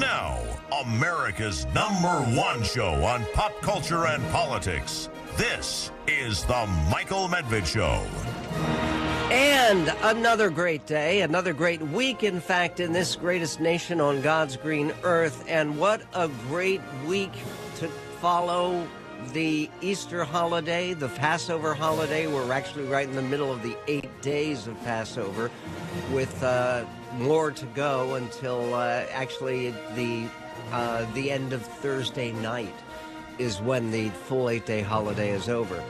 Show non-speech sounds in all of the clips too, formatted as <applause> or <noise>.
now, America's number one show on pop culture and politics. This is The Michael Medved Show. And another great day, another great week, in fact, in this greatest nation on God's green earth. And what a great week to follow the Easter holiday, the Passover holiday. We're actually right in the middle of the eight days of Passover with uh, more to go until uh, actually the, uh, the end of Thursday night is when the full eight day holiday is over.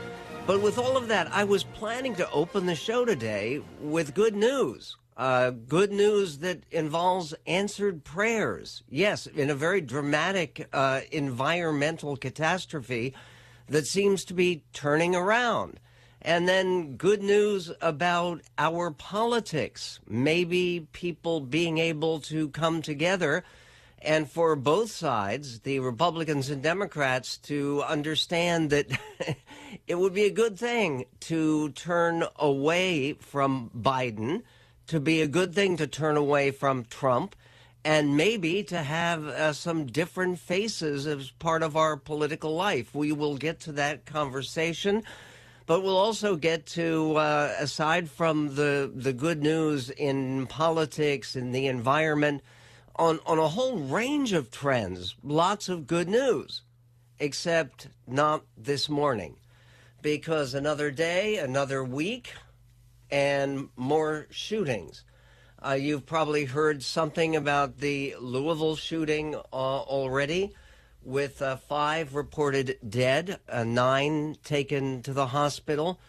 But with all of that, I was planning to open the show today with good news. Uh, good news that involves answered prayers. Yes, in a very dramatic uh, environmental catastrophe that seems to be turning around. And then good news about our politics. Maybe people being able to come together and for both sides, the Republicans and Democrats, to understand that <laughs> it would be a good thing to turn away from Biden, to be a good thing to turn away from Trump, and maybe to have uh, some different faces as part of our political life. We will get to that conversation. But we'll also get to, uh, aside from the, the good news in politics and the environment, on, on a whole range of trends, lots of good news, except not this morning. Because another day, another week, and more shootings. Uh, you've probably heard something about the Louisville shooting uh, already, with uh, five reported dead, uh, nine taken to the hospital.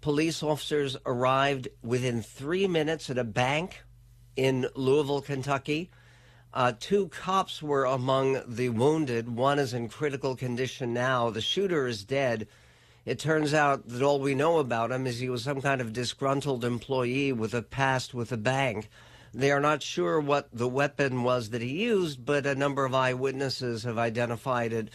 Police officers arrived within three minutes at a bank in Louisville, Kentucky. Uh, two cops were among the wounded. One is in critical condition now. The shooter is dead. It turns out that all we know about him is he was some kind of disgruntled employee with a past with a bank. They are not sure what the weapon was that he used, but a number of eyewitnesses have identified it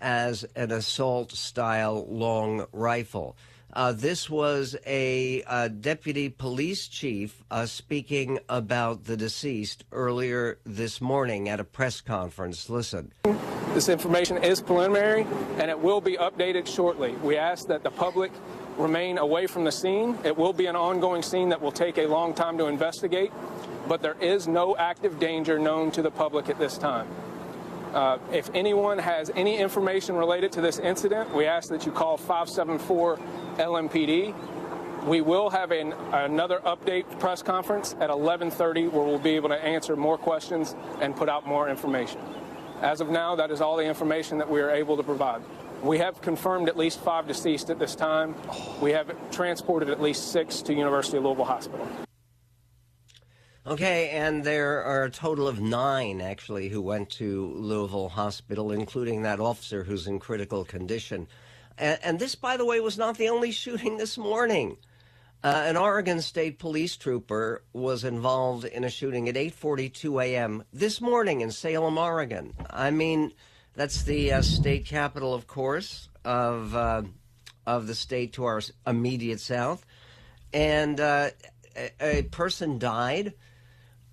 as an assault style long rifle. Uh, this was a, a, deputy police chief uh, speaking about the deceased earlier this morning at a press conference. Listen. This information is preliminary and it will be updated shortly. We ask that the public remain away from the scene. It will be an ongoing scene that will take a long time to investigate, but there is no active danger known to the public at this time. Uh, if anyone has any information related to this incident, we ask that you call 574 LMPD. We will have an, another update press conference at 11:30 where we'll be able to answer more questions and put out more information. As of now, that is all the information that we are able to provide. We have confirmed at least five deceased at this time. We have transported at least six to University of Louisville Hospital. Okay, and there are a total of nine actually who went to Louisville Hospital, including that officer who's in critical condition. And, and this, by the way, was not the only shooting this morning. Uh, an Oregon State police trooper was involved in a shooting at 8:42 a.m. this morning in Salem, Oregon. I mean, that's the uh, state capital, of course, of uh, of the state to our immediate south, and uh, a, a person died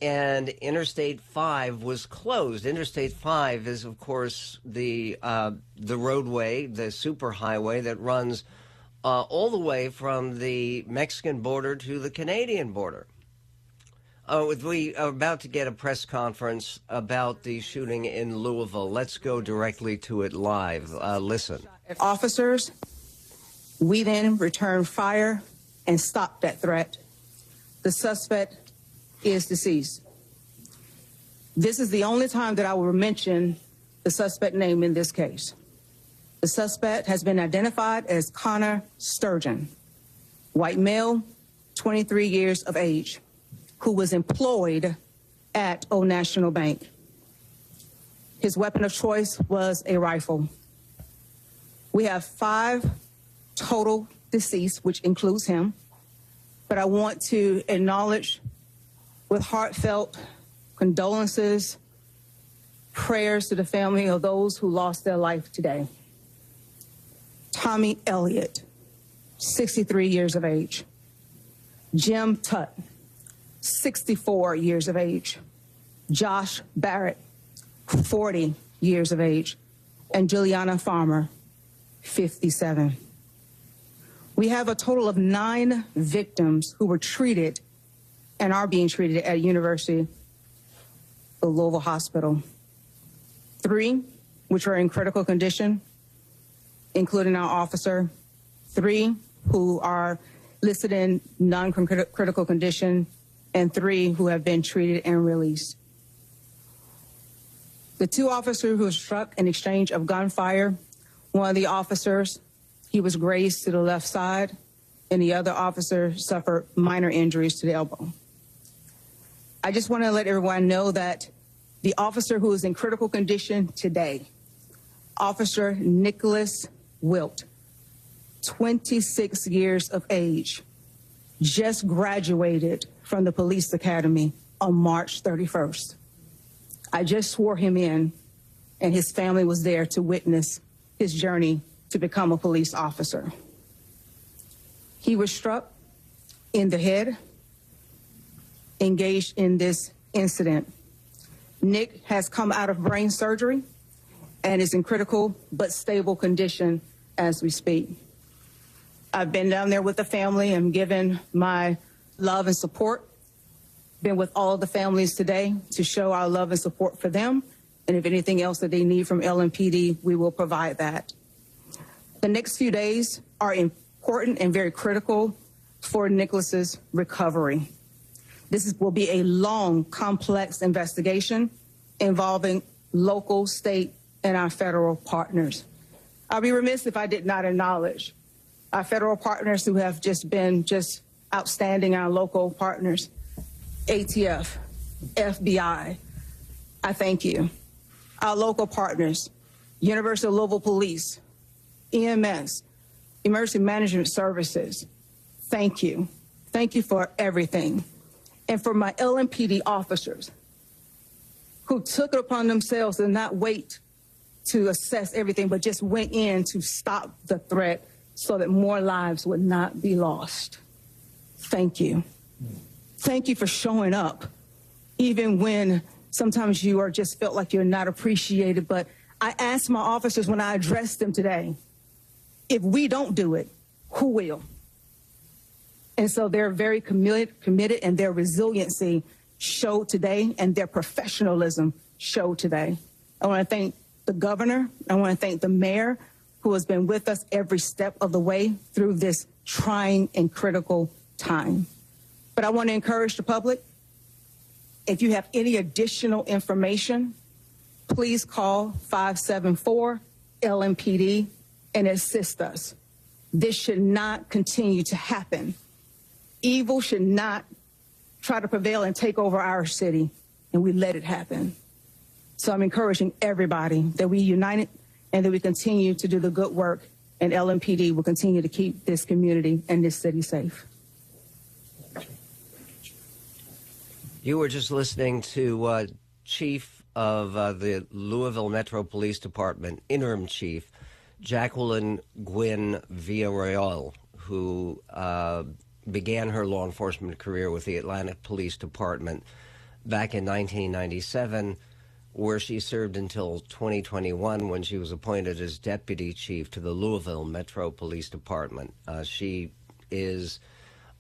and Interstate 5 was closed. Interstate 5 is, of course, the uh, the roadway, the superhighway that runs uh, all the way from the Mexican border to the Canadian border. Oh, we are about to get a press conference about the shooting in Louisville. Let's go directly to it live. Uh, listen. Officers, we then returned fire and stopped that threat. The suspect is deceased. This is the only time that I will mention the suspect name in this case. The suspect has been identified as Connor Sturgeon, white male, 23 years of age, who was employed at Old National Bank. His weapon of choice was a rifle. We have five total deceased, which includes him, but I want to acknowledge with heartfelt condolences, prayers to the family of those who lost their life today. Tommy Elliott, 63 years of age. Jim Tutt, 64 years of age. Josh Barrick, 40 years of age, and Juliana Farmer, 57. We have a total of nine victims who were treated and are being treated at University of Louisville Hospital. Three, which are in critical condition, including our officer. Three, who are listed in non-critical condition, and three who have been treated and released. The two officers who were struck in exchange of gunfire, one of the officers, he was grazed to the left side, and the other officer suffered minor injuries to the elbow. I just want to let everyone know that the officer who is in critical condition today, Officer Nicholas Wilt, 26 years of age, just graduated from the police academy on March 31st. I just swore him in, and his family was there to witness his journey to become a police officer. He was struck in the head, engaged in this incident. Nick has come out of brain surgery and is in critical but stable condition as we speak. I've been down there with the family and given my love and support. Been with all the families today to show our love and support for them. And if anything else that they need from LMPD, we will provide that. The next few days are important and very critical for Nicholas's recovery. This is, will be a long, complex investigation involving local, state, and our federal partners. I'll be remiss if I did not acknowledge our federal partners who have just been just outstanding, our local partners, ATF, FBI. I thank you. Our local partners, University of Louisville Police, EMS, Emergency Management Services. Thank you. Thank you for everything. And for my LMPD officers who took it upon themselves to not wait to assess everything, but just went in to stop the threat so that more lives would not be lost. Thank you. Thank you for showing up, even when sometimes you are just felt like you're not appreciated. But I asked my officers when I addressed them today, if we don't do it, who will? And so they're very committed, committed and their resiliency showed today and their professionalism showed today. I want to thank the governor. I want to thank the mayor who has been with us every step of the way through this trying and critical time. But I want to encourage the public if you have any additional information, please call 574 LMPD and assist us. This should not continue to happen. Evil should not try to prevail and take over our city, and we let it happen. So I'm encouraging everybody that we unite and that we continue to do the good work, and LMPD will continue to keep this community and this city safe. You were just listening to uh, Chief of uh, the Louisville Metro Police Department, Interim Chief Jacqueline Gwynn Villarreal, who uh, began her law enforcement career with the Atlanta Police Department back in 1997 where she served until 2021 when she was appointed as deputy chief to the Louisville Metro Police Department. Uh, she is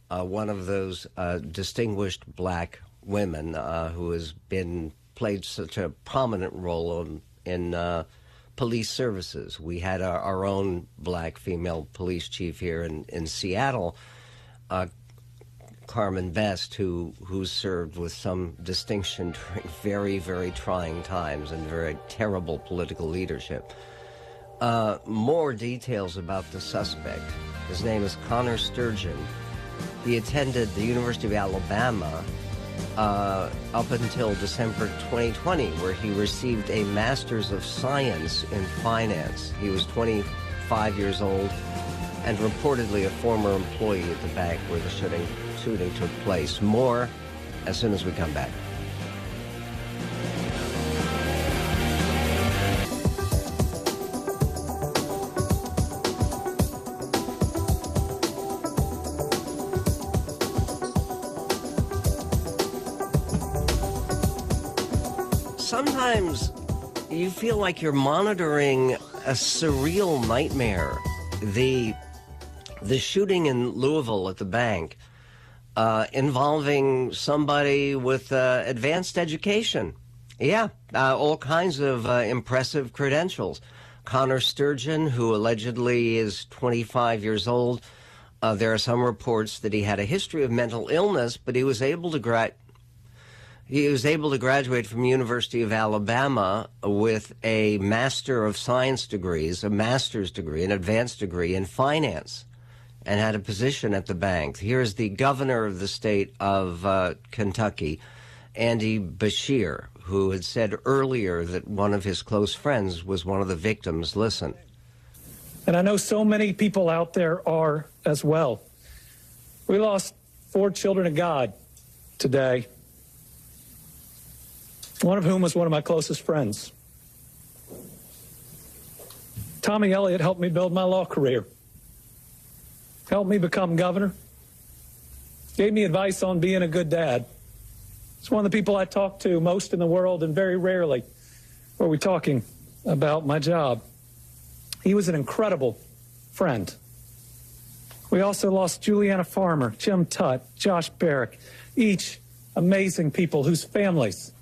uh, one of those uh, distinguished black women uh, who has been played such a prominent role in, in uh, police services. We had our, our, own black female police chief here in, in Seattle, uh, Carmen Best, who who served with some distinction <laughs> during very very trying times and very terrible political leadership. Uh, more details about the suspect. His name is Connor Sturgeon. He attended the University of Alabama uh, up until December 2020, where he received a Master's of Science in Finance. He was 25 years old and reportedly a former employee at the bank where the shooting shooting took place. More as soon as we come back. Sometimes you feel like you're monitoring a surreal nightmare. The the shooting in Louisville at the bank uh, involving somebody with uh, advanced education. Yeah, uh, all kinds of uh, impressive credentials. Connor Sturgeon, who allegedly is 25 years old. Uh, there are some reports that he had a history of mental illness, but he was able to gra- he was able to graduate from University of Alabama with a Master of Science degrees, a master's degree, an advanced degree in finance, and had a position at the bank. Here's the governor of the state of uh, Kentucky, Andy Beshear, who had said earlier that one of his close friends was one of the victims. Listen. And I know so many people out there are as well. We lost four children of God today, one of whom was one of my closest friends. Tommy Elliott helped me build my law career, helped me become governor, gave me advice on being a good dad. It's one of the people I talk to most in the world, and very rarely are we talking about my job. He was an incredible friend. We also lost Juliana Farmer, Jim Tutt, Josh Barrick, each amazing people whose families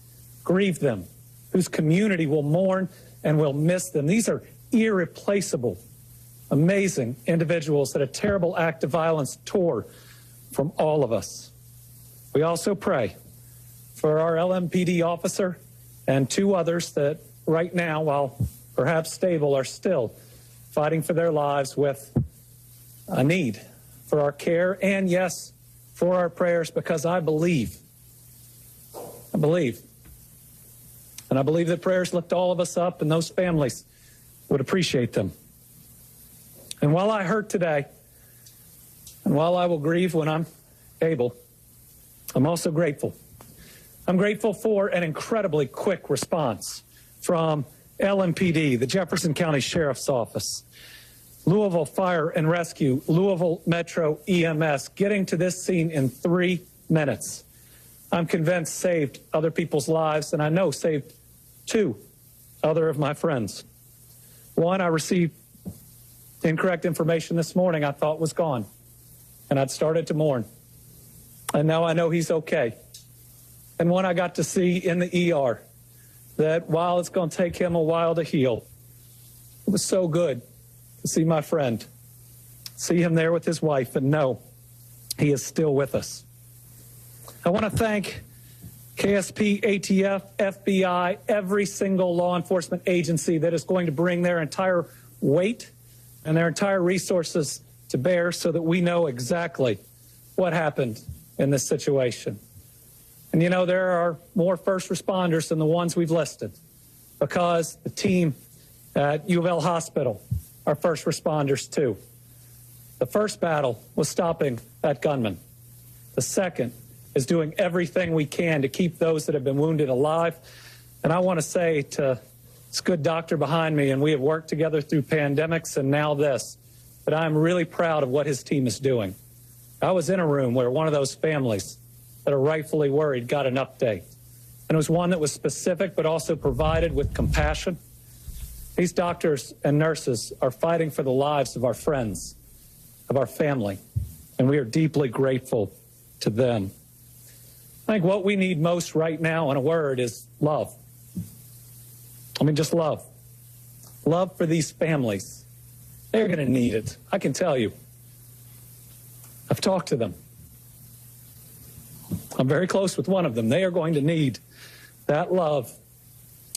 grieve them, whose community will mourn and will miss them. These are irreplaceable, amazing individuals that a terrible act of violence tore from all of us. We also pray for our LMPD officer and two others that right now, while perhaps stable, are still fighting for their lives with a need for our care and, yes, for our prayers because I believe. I believe. And I believe that prayers lift all of us up and those families would appreciate them. And while I hurt today, and while I will grieve when I'm able, I'm also grateful. I'm grateful for an incredibly quick response from LMPD, the Jefferson County Sheriff's Office, Louisville Fire and Rescue, Louisville Metro EMS, getting to this scene in three minutes. I'm convinced saved other people's lives, and I know saved two other of my friends. One, I received incorrect information this morning I thought was gone, and I'd started to mourn. And now I know he's okay. And one I got to see in the ER that while it's going to take him a while to heal, it was so good to see my friend, see him there with his wife, and know he is still with us. I want to thank KSP, ATF, FBI, every single law enforcement agency that is going to bring their entire weight and their entire resources to bear so that we know exactly what happened in this situation. And you know, there are more first responders than the ones we've listed because the team at U of L Hospital are first responders too. The first battle was stopping that gunman. The second is doing everything we can to keep those that have been wounded alive. And I want to say to this good doctor behind me, and we have worked together through pandemics and now this, that I'm really proud of what his team is doing. I was in a room where one of those families that are rightfully worried got an update. And it was one that was specific but also provided with compassion. These doctors and nurses are fighting for the lives of our friends, of our family, and we are deeply grateful to them. I think what we need most right now, in a word, is love. I mean, just love. Love for these families. They're going to need it. I can tell you. I've talked to them. I'm very close with one of them. They are going to need that love,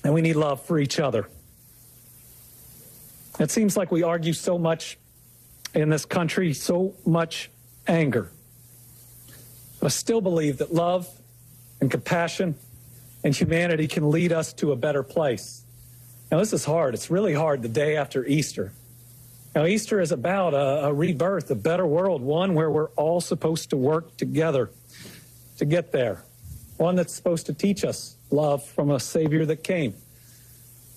and we need love for each other. It seems like we argue so much in this country, so much anger. I still believe that love and compassion and humanity can lead us to a better place. Now, this is hard. It's really hard the day after Easter. Now, Easter is about a, a rebirth, a better world, one where we're all supposed to work together to get there. One that's supposed to teach us love from a Savior that came.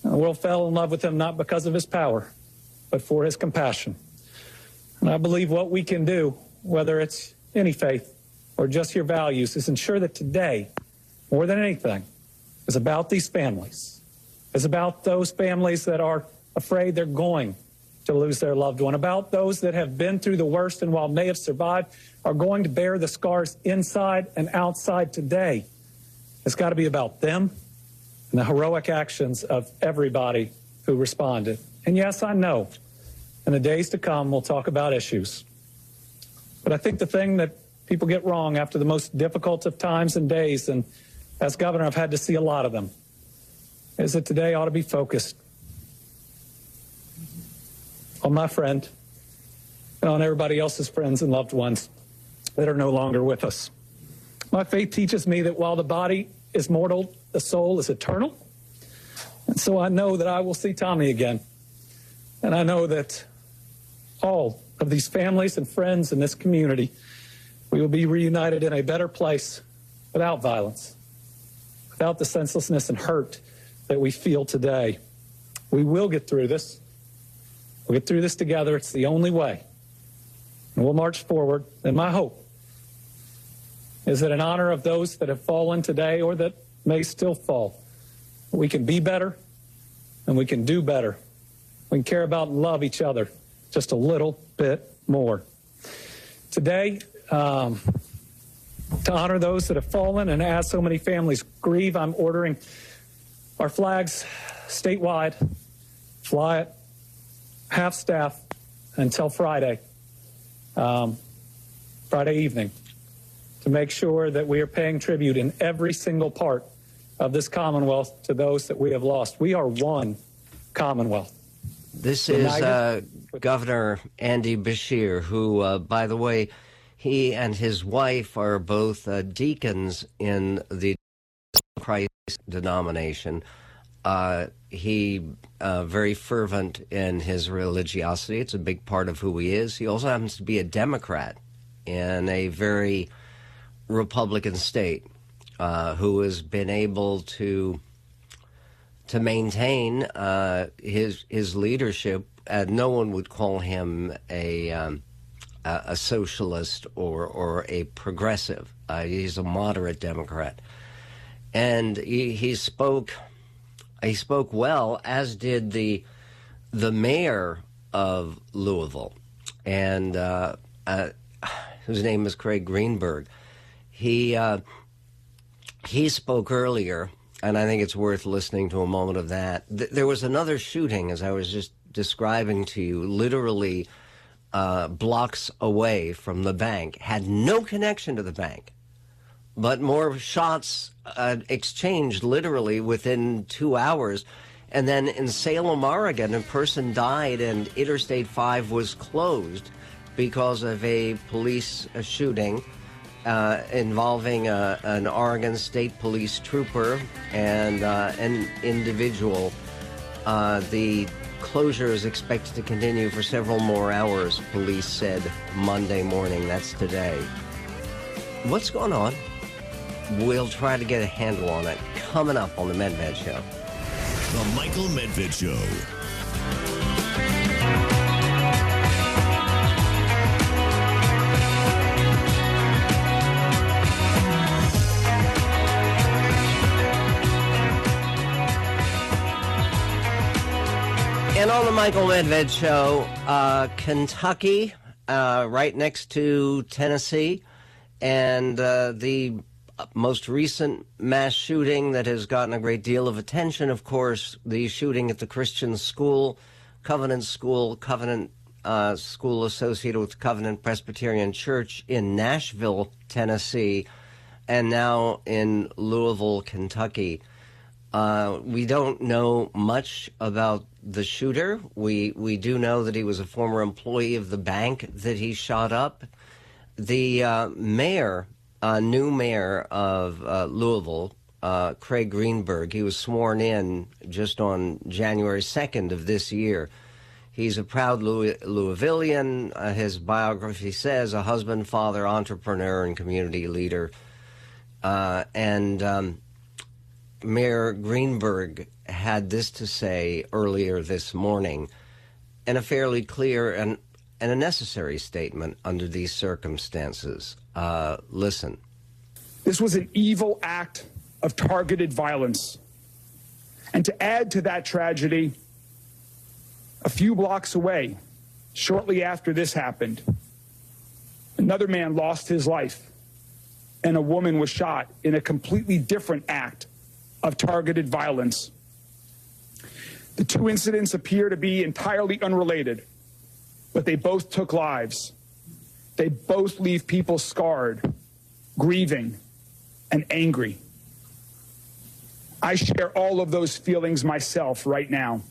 The world fell in love with him not because of his power, but for his compassion. And I believe what we can do, whether it's any faith or just your values, is ensure that today, more than anything, is about these families is about those families that are afraid they're going to lose their loved one, about those that have been through the worst and while may have survived are going to bear the scars inside and outside today. It's got to be about them and the heroic actions of everybody who responded. And yes, I know in the days to come we'll talk about issues. But I think the thing that people get wrong after the most difficult of times and days, and as governor, I've had to see a lot of them, is that today ought to be focused on my friend and on everybody else's friends and loved ones that are no longer with us. My faith teaches me that while the body is mortal, the soul is eternal. And so I know that I will see Tommy again. And I know that all of these families and friends in this community, we will be reunited in a better place without violence, without the senselessness and hurt that we feel today. We will get through this. We'll get through this together. It's the only way. And we'll march forward. And my hope is that in honor of those that have fallen today or that may still fall, we can be better and we can do better. We can care about and love each other just a little bit more. Today, um, to honor those that have fallen and as so many families grieve, I'm ordering our flags statewide, fly it half staff until Friday, um, Friday evening, to make sure that we are paying tribute in every single part of this Commonwealth to those that we have lost. We are one Commonwealth. This is uh, Governor Andy Beshear, who, uh, by the way, he and his wife are both uh, deacons in the Christ denomination. Uh, he uh, very fervent in his religiosity. It's a big part of who he is. He also happens to be a Democrat in a very Republican state uh, who has been able to to maintain uh, his his leadership. Uh, no one would call him a um, a, a, socialist or or a progressive. Uh, he's a moderate Democrat, and he, he spoke he spoke well, as did the the mayor of Louisville, and uh, uh, whose name is Craig Greenberg. He uh, he spoke earlier, and I think it's worth listening to a moment of that. Th- there was another shooting, as I was just describing to you, literally uh, blocks away from the bank, had no connection to the bank but more shots uh, exchanged literally within two hours. And then in Salem, Oregon, a person died and Interstate 5 was closed because of a police shooting uh, involving uh, an Oregon State Police trooper and uh, an individual. Uh, the closure is expected to continue for several more hours, police said Monday morning. That's today. What's going on? We'll try to get a handle on it coming up on the Medved Show. The Michael Medved Show. The Michael Medved Show, uh, Kentucky, uh, right next to Tennessee, and uh, the most recent mass shooting that has gotten a great deal of attention, of course, the shooting at the Christian school, Covenant School, Covenant uh, School associated with Covenant Presbyterian Church in Nashville, Tennessee, and now in Louisville, Kentucky. Uh, we don't know much about the shooter. We we do know that he was a former employee of the bank that he shot up. The uh, mayor uh, new mayor of uh, Louisville, uh, Craig Greenberg. He was sworn in just on January 2nd of this year. He's a proud Louis- Louisvillian. Uh, his biography says a husband, father, entrepreneur, and community leader. Uh, and um, Mayor Greenberg had this to say earlier this morning in a fairly clear and, and a necessary statement under these circumstances. Uh, listen. This was an evil act of targeted violence. And to add to that tragedy, a few blocks away, shortly after this happened, another man lost his life and a woman was shot in a completely different act of targeted violence. The two incidents appear to be entirely unrelated, but they both took lives. They both leave people scarred, grieving, and angry. I share all of those feelings myself right now.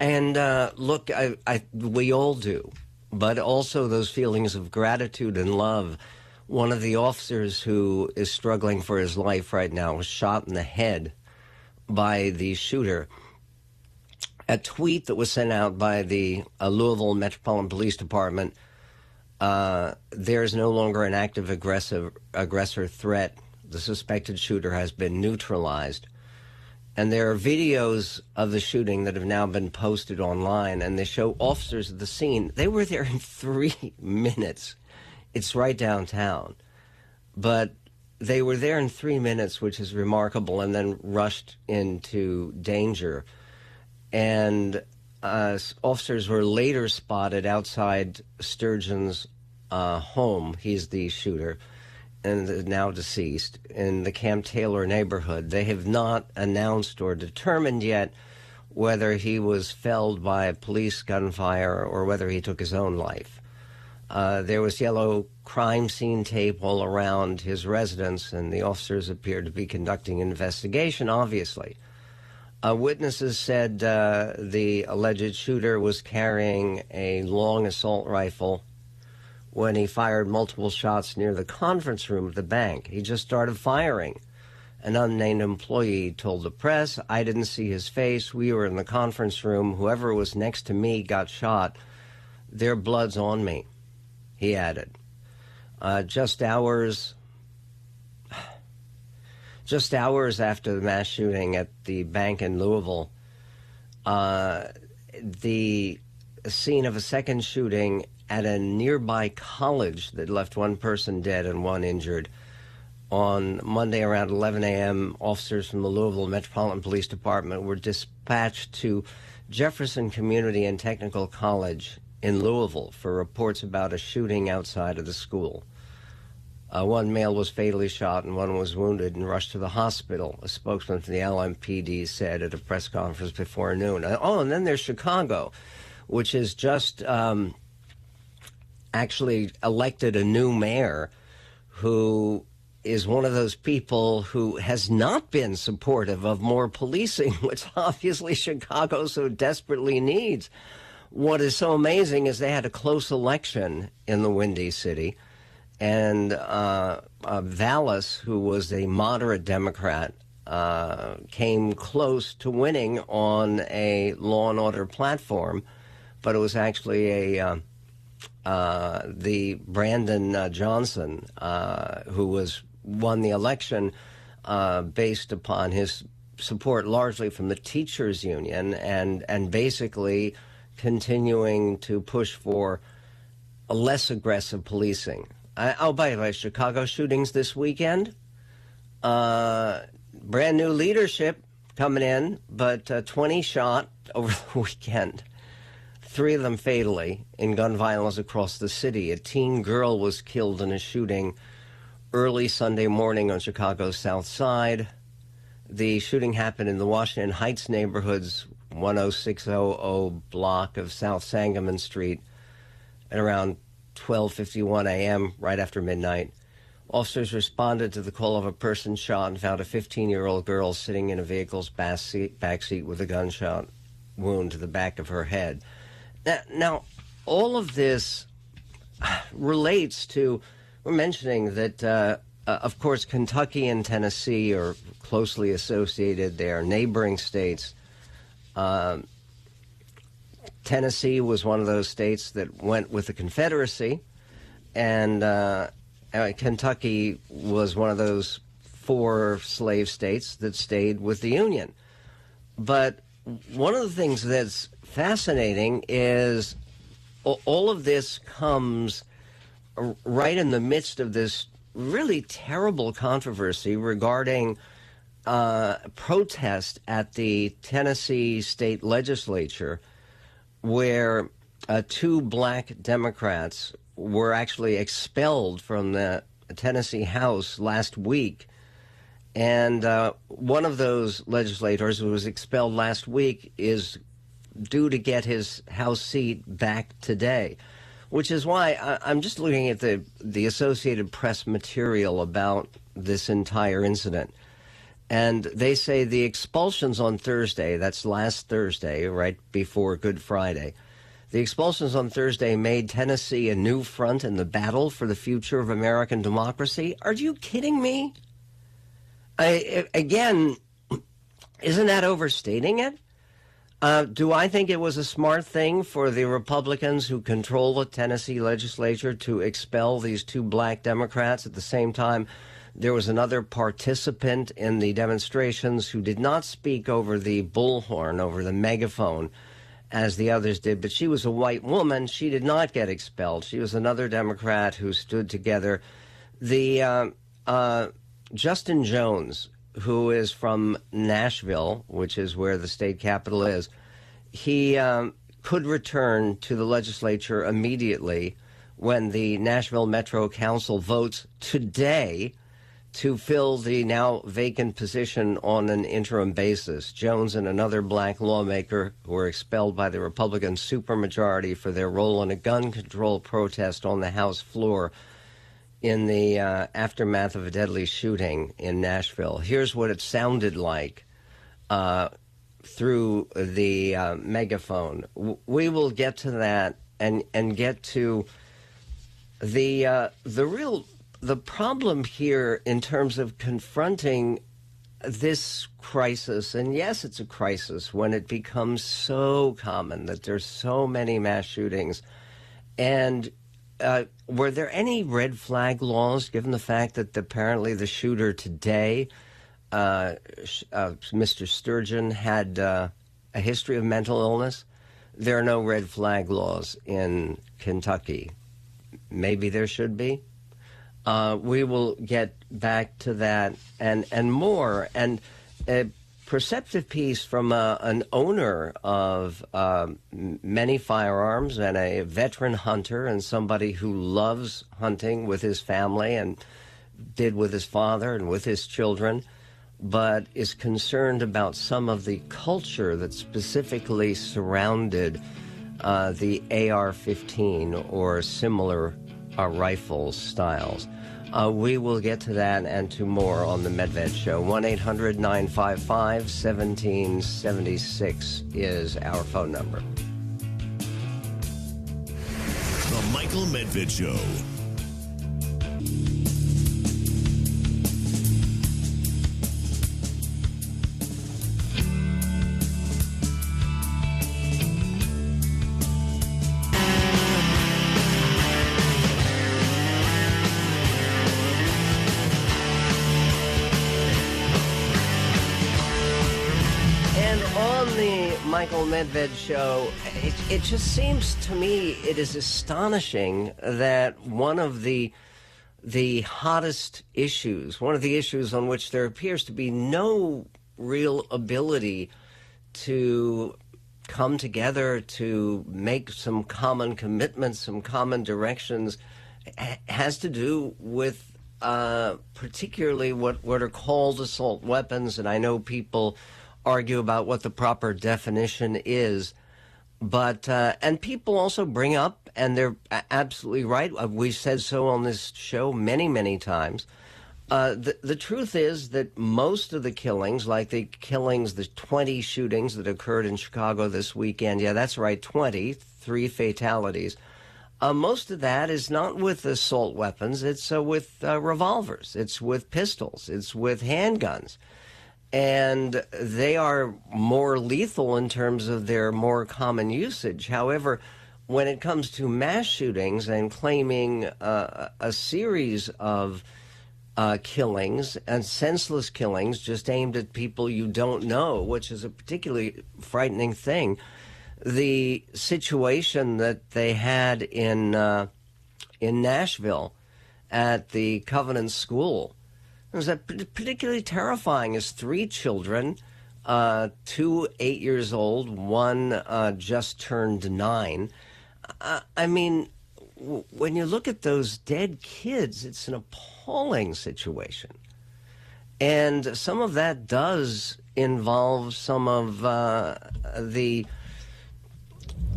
And uh, look, I, I, we all do, but also those feelings of gratitude and love. One of the officers who is struggling for his life right now was shot in the head by the shooter. A tweet that was sent out by the uh, Louisville Metropolitan Police Department uh, there is no longer an active aggressive aggressor threat. The suspected shooter has been neutralized. And there are videos of the shooting that have now been posted online, and they show officers at the scene. They were there in <laughs> three minutes. It's right downtown. But they were there in three minutes, which is remarkable, and then rushed into danger. And uh, officers were later spotted outside Sturgeon's uh, home. He's the shooter and now deceased in the Camp Taylor neighborhood. They have not announced or determined yet whether he was felled by police gunfire or whether he took his own life. Uh, there was yellow crime scene tape all around his residence, and the officers appeared to be conducting an investigation, obviously. Uh, witnesses said uh, the alleged shooter was carrying a long assault rifle when he fired multiple shots near the conference room of the bank. He just started firing. An unnamed employee told the press, I didn't see his face. We were in the conference room. Whoever was next to me got shot. Their blood's on me, he added. Uh, just hours. Just hours after the mass shooting at the bank in Louisville, uh, the scene of a second shooting at a nearby college that left one person dead and one injured. On Monday around 11 a.m., officers from the Louisville Metropolitan Police Department were dispatched to Jefferson Community and Technical College in Louisville for reports about a shooting outside of the school. Uh, one male was fatally shot and one was wounded and rushed to the hospital, a spokesman for the LMPD said at a press conference before noon. Uh, oh, and then there's Chicago, which is just um, actually elected a new mayor who is one of those people who has not been supportive of more policing, <laughs> which obviously Chicago so desperately needs. What is so amazing is they had a close election in the Windy City, and uh, uh, Vallas, who was a moderate Democrat, uh, came close to winning on a law and order platform, but it was actually a uh, uh, the Brandon uh, Johnson, who was won the election based upon his support largely from the teachers union and and basically continuing to push for less aggressive policing. oh, by the way, Chicago shootings this weekend. Uh, brand new leadership coming in, but 20 shot <laughs> over the weekend three of them fatally in gun violence across the city. A teen girl was killed in a shooting early Sunday morning on Chicago's South Side. The shooting happened in the Washington Heights neighborhood's 10600 block of South Sangamon Street at around 12:51 a.m. right after midnight. Officers responded to the call of a person shot and found a 15-year-old girl sitting in a vehicle's back seat, with a gunshot wound to the back of her head. Now, now, all of this <sighs> relates to, we're mentioning that, uh, uh, of course, Kentucky and Tennessee are closely associated. They are neighboring states. Um, Tennessee was one of those states that went with the Confederacy, and uh, uh Kentucky was one of those four slave states that stayed with the Union. But one of the things that's fascinating is all of this comes right in the midst of this really terrible controversy regarding uh, protest at the Tennessee state legislature where uh, two black Democrats were actually expelled from the Tennessee House last week. And uh, one of those legislators who was expelled last week is due to get his House seat back today, which is why I, am just looking at the, the Associated Press material about this entire incident. And they say the expulsions on Thursday, that's last Thursday, right before Good Friday, the expulsions on Thursday made Tennessee a new front in the battle for the future of American democracy. Are you kidding me? I, again, isn't that overstating it? Uh, do I think it was a smart thing for the Republicans who control the Tennessee legislature to expel these two black Democrats at the same time? There was another participant in the demonstrations who did not speak over the bullhorn, over the megaphone, as the others did, but she was a white woman. She did not get expelled. She was another Democrat who stood together. The uh, uh, Justin Jones, who is from Nashville, which is where the state capital is, he um, could return to the legislature immediately when the Nashville Metro Council votes today to fill the now vacant position on an interim basis. Jones and another black lawmaker were expelled by the Republican supermajority for their role in a gun control protest on the House floor in the uh, aftermath of a deadly shooting in Nashville. Here's what it sounded like uh, through the uh, megaphone. We will get to that and and get to the uh, the real the problem here in terms of confronting this crisis, and yes, it's a crisis when it becomes so common that there's so many mass shootings. And uh, were there any red flag laws, given the fact that apparently the shooter today, uh, uh, Mr. Sturgeon, had uh, a history of mental illness? There are no red flag laws in Kentucky. Maybe there should be. Uh, we will get back to that and and more. And a perceptive piece from uh, an owner of uh, many firearms and a veteran hunter and somebody who loves hunting with his family and did with his father and with his children, but is concerned about some of the culture that specifically surrounded uh, the AR 15 or similar uh, rifle styles. Uh, we will get to that and to more on the Medved Show. 1 800 955 1776 is our phone number. The Michael Medved Show. Medved show, it, it just seems to me it is astonishing that one of the the hottest issues, one of the issues on which there appears to be no real ability to come together to make some common commitments, some common directions, has to do with uh, particularly what, what are called assault weapons. And I know people argue about what the proper definition is. But, uh, and people also bring up, and they're absolutely right, uh, we've said so on this show many, many times. Uh, the, the truth is that most of the killings, like the killings, the 20 shootings that occurred in Chicago this weekend, yeah, that's right, 20, three fatalities. Uh, most of that is not with assault weapons. It's uh, with uh, revolvers. It's with pistols. It's with handguns and they are more lethal in terms of their more common usage. However, when it comes to mass shootings and claiming uh, a series of uh, killings and senseless killings just aimed at people you don't know, which is a particularly frightening thing, the situation that they had in uh, in Nashville at the Covenant School was that particularly terrifying is three children, uh, two eight years old, one uh, just turned nine. Uh, I mean, w- when you look at those dead kids, it's an appalling situation. And some of that does involve some of uh, the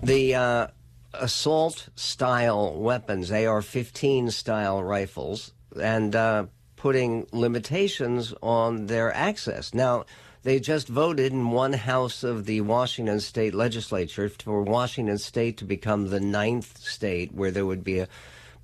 the uh, assault style weapons, AR 15 style rifles, and uh, putting limitations on their access. Now, they just voted in one house of the Washington state legislature for Washington state to become the ninth state where there would be a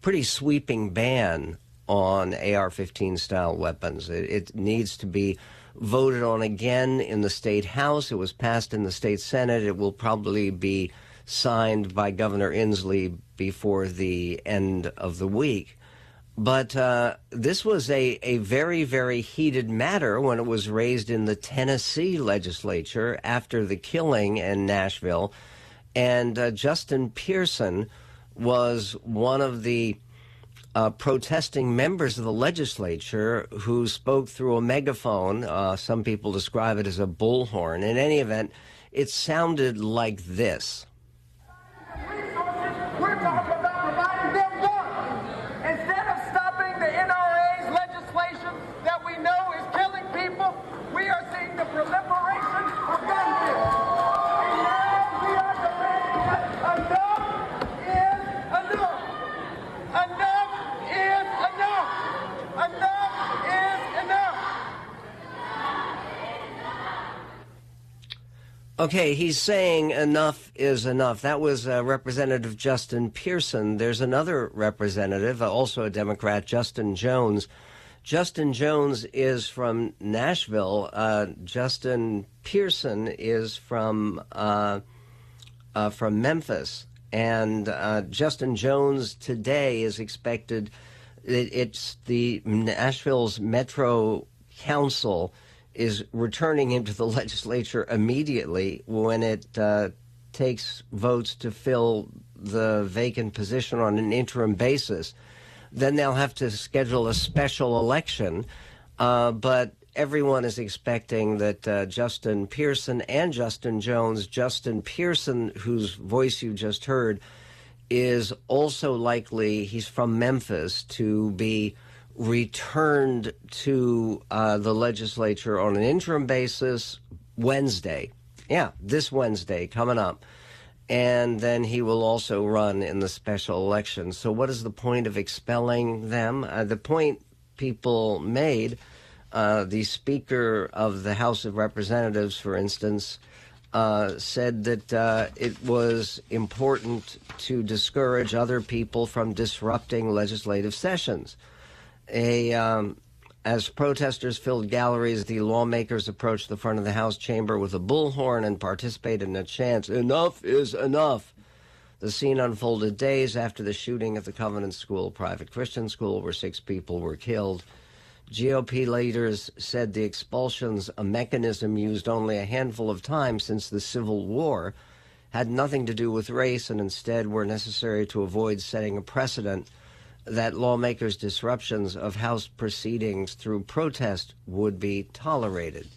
pretty sweeping ban on AR 15 style weapons. It, it, needs to be voted on again in the state house. It was passed in the state senate. It will probably be signed by Governor Inslee before the end of the week. But uh, this was a, a very, very heated matter when it was raised in the Tennessee legislature after the killing in Nashville. And uh, Justin Pearson was one of the uh, protesting members of the legislature who spoke through a megaphone. Uh, some people describe it as a bullhorn. In any event, it sounded like this. Okay, he's saying enough is enough. That was uh, Representative Justin Pearson. There's another representative, uh, also a Democrat, Justin Jones. Justin Jones is from Nashville. Uh, Justin Pearson is from uh, uh, from Memphis, and uh, Justin Jones today is expected. It, it's the Nashville's Metro Council is returning him to the <laughs> legislature immediately when it uh, takes votes to fill the vacant position on an interim basis. Then they'll have to schedule a special election. Uh, but everyone is expecting that uh, Justin Pearson and Justin Jones, Justin Pearson, whose voice you just heard, is also likely, he's from Memphis, to be returned to uh, the legislature on an interim basis Wednesday. Yeah, this Wednesday coming up. And then he will also run in the special election. So, what is the point of expelling them? Uh, the point people made, uh, the Speaker of the House of Representatives, for instance, uh, said that uh, it was important to discourage other people from disrupting legislative sessions a um, as protesters filled galleries, the lawmakers approached the front of the House chamber with a bullhorn and participated in a chant, Enough is enough. The scene unfolded days after the shooting at the Covenant School, private Christian school, where six people were killed. GOP leaders said the expulsions, a mechanism used only a handful of times since the Civil War, had nothing to do with race and instead were necessary to avoid setting a precedent that lawmakers' disruptions of House proceedings through protest would be tolerated.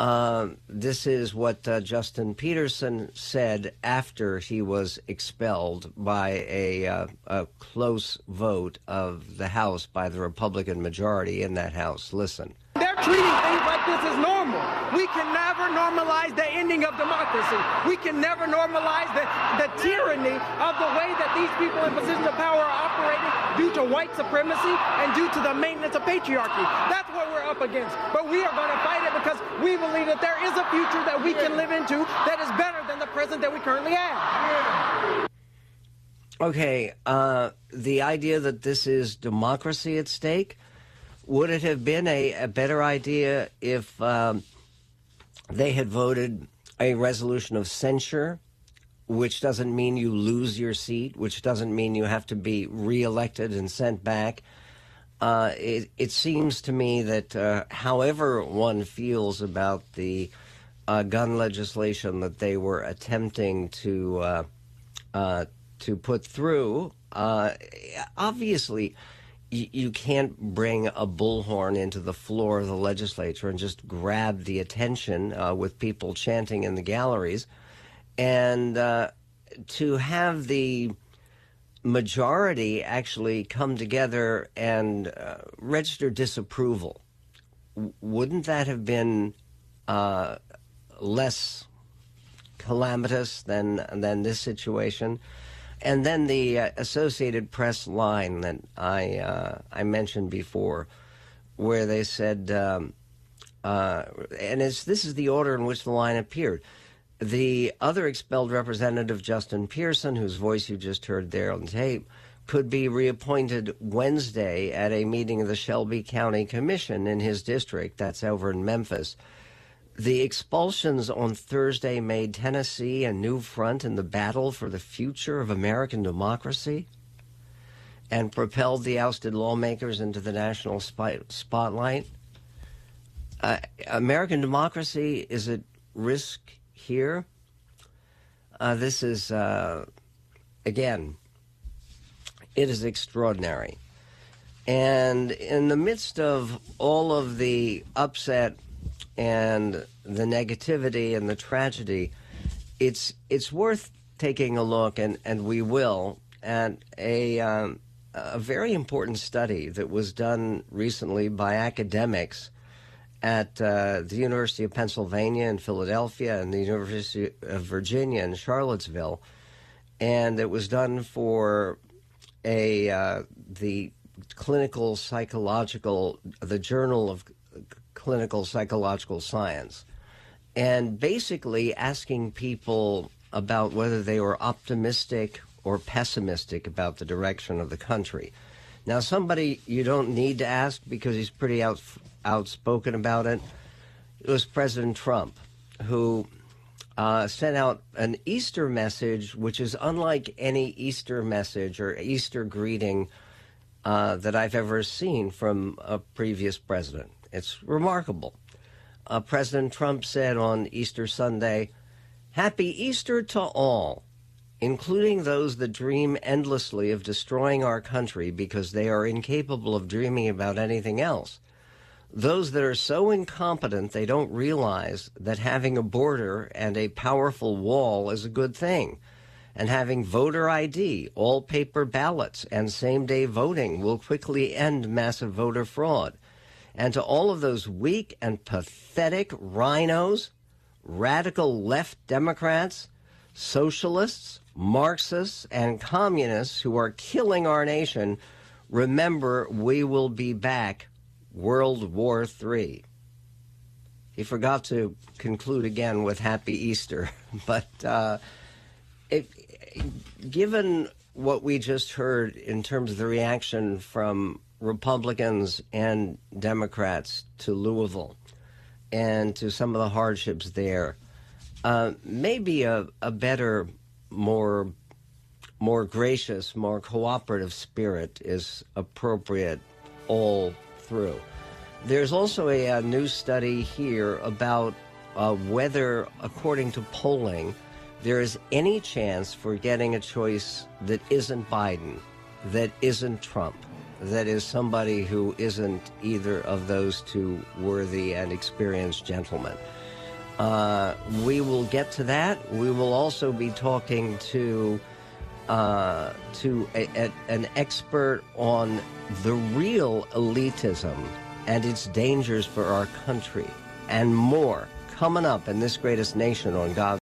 Uh, this is what uh, Justin Pearson said after he was expelled by a, uh, a, close vote of the House by the Republican majority in that House. Listen. They're treating things like this as normal. We can never normalize the ending of democracy. We can never normalize the, the tyranny of the way that these people in positions of power are operating due to white supremacy and due to the maintenance of patriarchy. That's what we're up against. But we are going to fight it because we believe that there is a future that we can live into that is better than the present that we currently have. Okay, uh, the idea that this is democracy at stake would it have been a, a better idea if um, they had voted a resolution of censure, which doesn't mean you lose your seat, which doesn't mean you have to be reelected and sent back? Uh, it, it, seems to me that uh, however one feels about the uh, gun legislation that they were attempting to uh, uh, to put through, uh, obviously you, can't bring a bullhorn into the floor of the legislature and just grab the attention uh, with people chanting in the galleries. And uh, to have the majority actually come together and uh, register disapproval, wouldn't that have been uh, less calamitous than than this situation? And then the uh, Associated Press line that I uh, I mentioned before, where they said, um, uh, and this is the order in which the line appeared. The other expelled representative, Justin Pearson, whose voice you just heard there on tape, could be reappointed Wednesday at a meeting of the Shelby County Commission in his district. That's over in Memphis. The expulsions on Thursday made Tennessee a new front in the battle for the future of American democracy and propelled the ousted lawmakers into the national spotlight. Uh, American democracy is at risk here. Uh, this is, uh, again, it is extraordinary. And in the midst of all of the upset and the negativity and the tragedy, it's it's worth taking a look, and, and we will, at a, um, a very important study that was done recently by academics at uh, the University of Pennsylvania in Philadelphia and the University of Virginia in Charlottesville, and it was done for a uh, the clinical psychological the Journal of clinical psychological science, and basically asking people about whether they were optimistic or pessimistic about the direction of the country. Now, somebody you don't need to ask because he's pretty out, outspoken about it. It was President Trump who uh, sent out an Easter message, which is unlike any Easter message or Easter greeting uh, that I've ever seen from a previous president. It's remarkable. Uh, President Trump said on Easter Sunday, Happy Easter to all, including those that dream endlessly of destroying our country because they are incapable of dreaming about anything else. Those that are so incompetent they don't realize that having a border and a powerful wall is a good thing. And having voter ID, all paper ballots, and same day voting will quickly end massive voter fraud and to all of those weak and pathetic RINOs, radical left Democrats, socialists, Marxists, and communists who are killing our nation, remember we will be back World War III. He forgot to conclude again with Happy Easter, <laughs> but uh, given what we just heard in terms of the reaction from Republicans and Democrats to Louisville and to some of the hardships there. Uh, maybe a, a better, more more gracious, more cooperative spirit is appropriate all through. There's also a, a new study here about uh, whether, according to polling, there is any chance for getting a choice that isn't Biden, that isn't Trump that is somebody who isn't either of those two worthy and experienced gentlemen. Uh, we will get to that. We will also be talking to uh, to a, a, an expert on the real elitism and its dangers for our country and more coming up in this greatest nation on God.